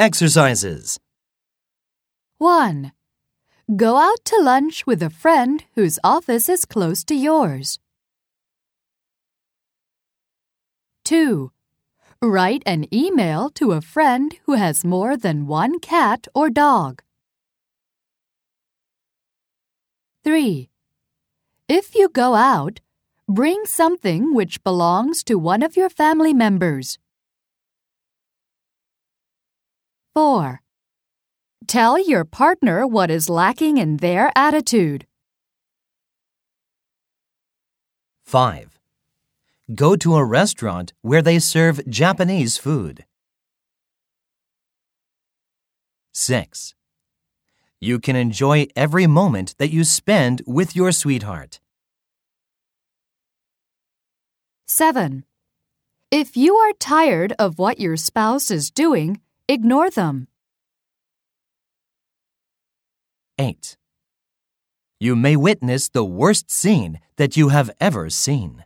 Exercises 1. Go out to lunch with a friend whose office is close to yours. 2. Write an email to a friend who has more than one cat or dog. 3. If you go out, bring something which belongs to one of your family members. 4. Tell your partner what is lacking in their attitude. 5. Go to a restaurant where they serve Japanese food. 6. You can enjoy every moment that you spend with your sweetheart. 7. If you are tired of what your spouse is doing, ignore them. 8. You may witness the worst scene that you have ever seen.